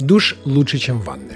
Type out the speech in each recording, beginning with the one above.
Душ лучше, чем ванны.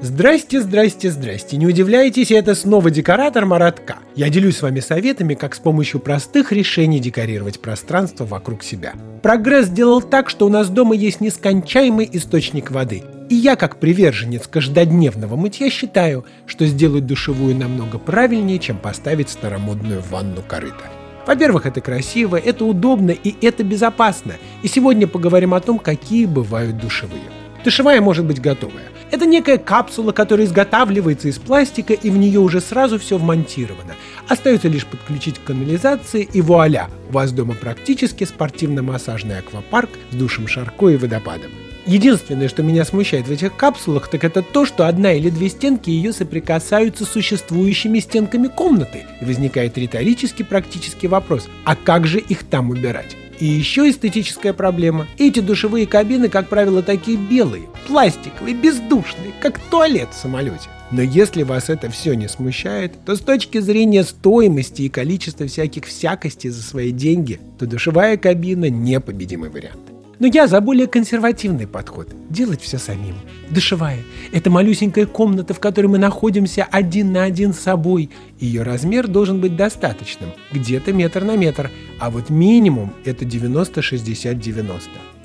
Здрасте, здрасте, здрасте. Не удивляйтесь, это снова декоратор Маратка. Я делюсь с вами советами, как с помощью простых решений декорировать пространство вокруг себя. Прогресс сделал так, что у нас дома есть нескончаемый источник воды. И я, как приверженец каждодневного мытья, считаю, что сделать душевую намного правильнее, чем поставить старомодную ванну корыта. Во-первых, это красиво, это удобно и это безопасно. И сегодня поговорим о том, какие бывают душевые. Душевая может быть готовая. Это некая капсула, которая изготавливается из пластика, и в нее уже сразу все вмонтировано. Остается лишь подключить к канализации, и вуаля! У вас дома практически спортивно-массажный аквапарк с душем Шарко и водопадом. Единственное, что меня смущает в этих капсулах, так это то, что одна или две стенки ее соприкасаются с существующими стенками комнаты. И возникает риторический практический вопрос, а как же их там убирать? И еще эстетическая проблема. Эти душевые кабины, как правило, такие белые, пластиковые, бездушные, как туалет в самолете. Но если вас это все не смущает, то с точки зрения стоимости и количества всяких всякостей за свои деньги, то душевая кабина непобедимый вариант. Но я за более консервативный подход. Делать все самим. Душевая – это малюсенькая комната, в которой мы находимся один на один с собой. Ее размер должен быть достаточным, где-то метр на метр, а вот минимум – это 90-60-90.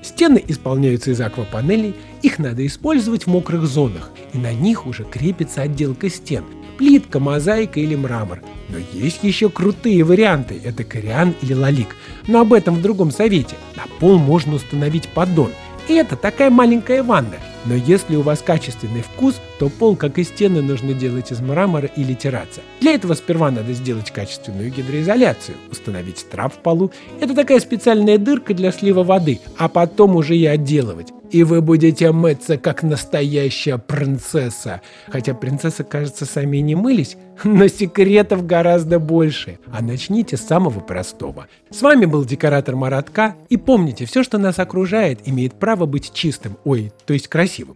Стены исполняются из аквапанелей, их надо использовать в мокрых зонах, и на них уже крепится отделка стен – плитка, мозаика или мрамор. Но есть еще крутые варианты, это кориан или лалик, но об этом в другом совете. На пол можно установить поддон. Это такая маленькая ванна. Но если у вас качественный вкус, то пол, как и стены, нужно делать из мрамора или терраца. Для этого сперва надо сделать качественную гидроизоляцию, установить трав в полу. Это такая специальная дырка для слива воды, а потом уже и отделывать и вы будете мыться, как настоящая принцесса. Хотя принцессы, кажется, сами не мылись, но секретов гораздо больше. А начните с самого простого. С вами был декоратор Маратка, и помните, все, что нас окружает, имеет право быть чистым, ой, то есть красивым.